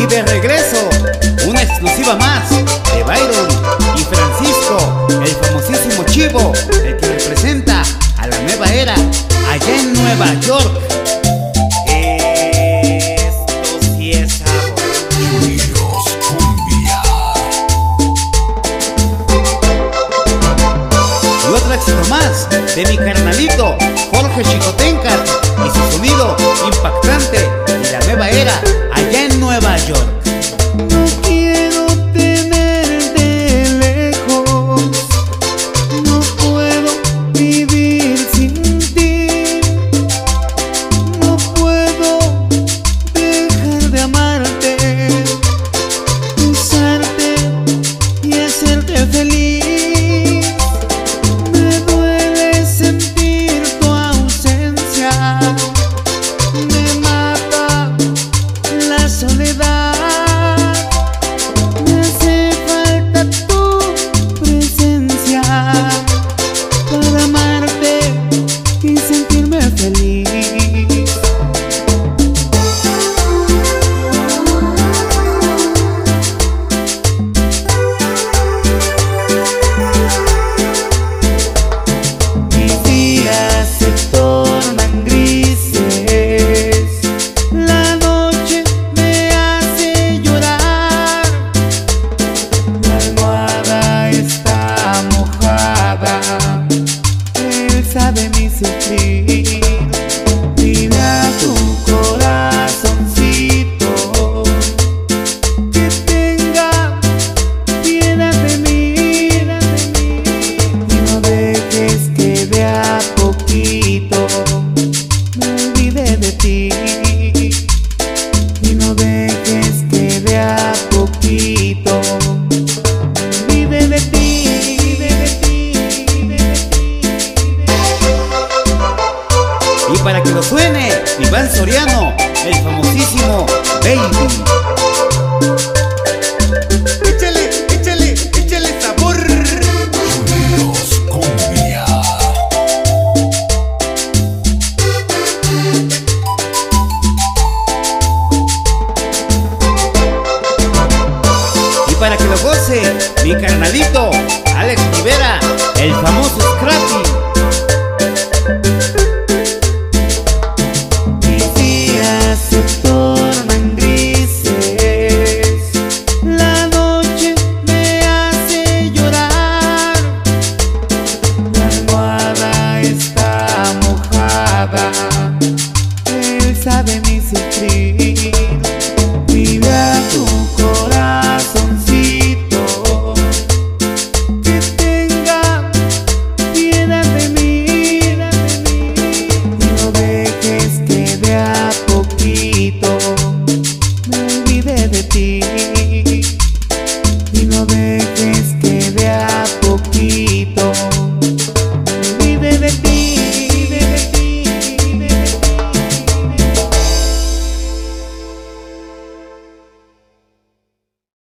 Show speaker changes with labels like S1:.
S1: Y de regreso, una exclusiva más de Byron y Francisco, el famosísimo Chivo, el que representa a la nueva era allá en Nueva York. Esto. Y otro éxito más de mi carnalito Jorge Chicotenca y su sonido impactante y la nueva era Nueva York.
S2: Sabe mi sufrir,
S1: suene, Iván Soriano, el famosísimo Baby. Échale, échale, échale sabor.
S3: Unidos Cumbia.
S1: Y para que lo goce, mi carnalito, Alex Rivera, el famoso
S2: poquito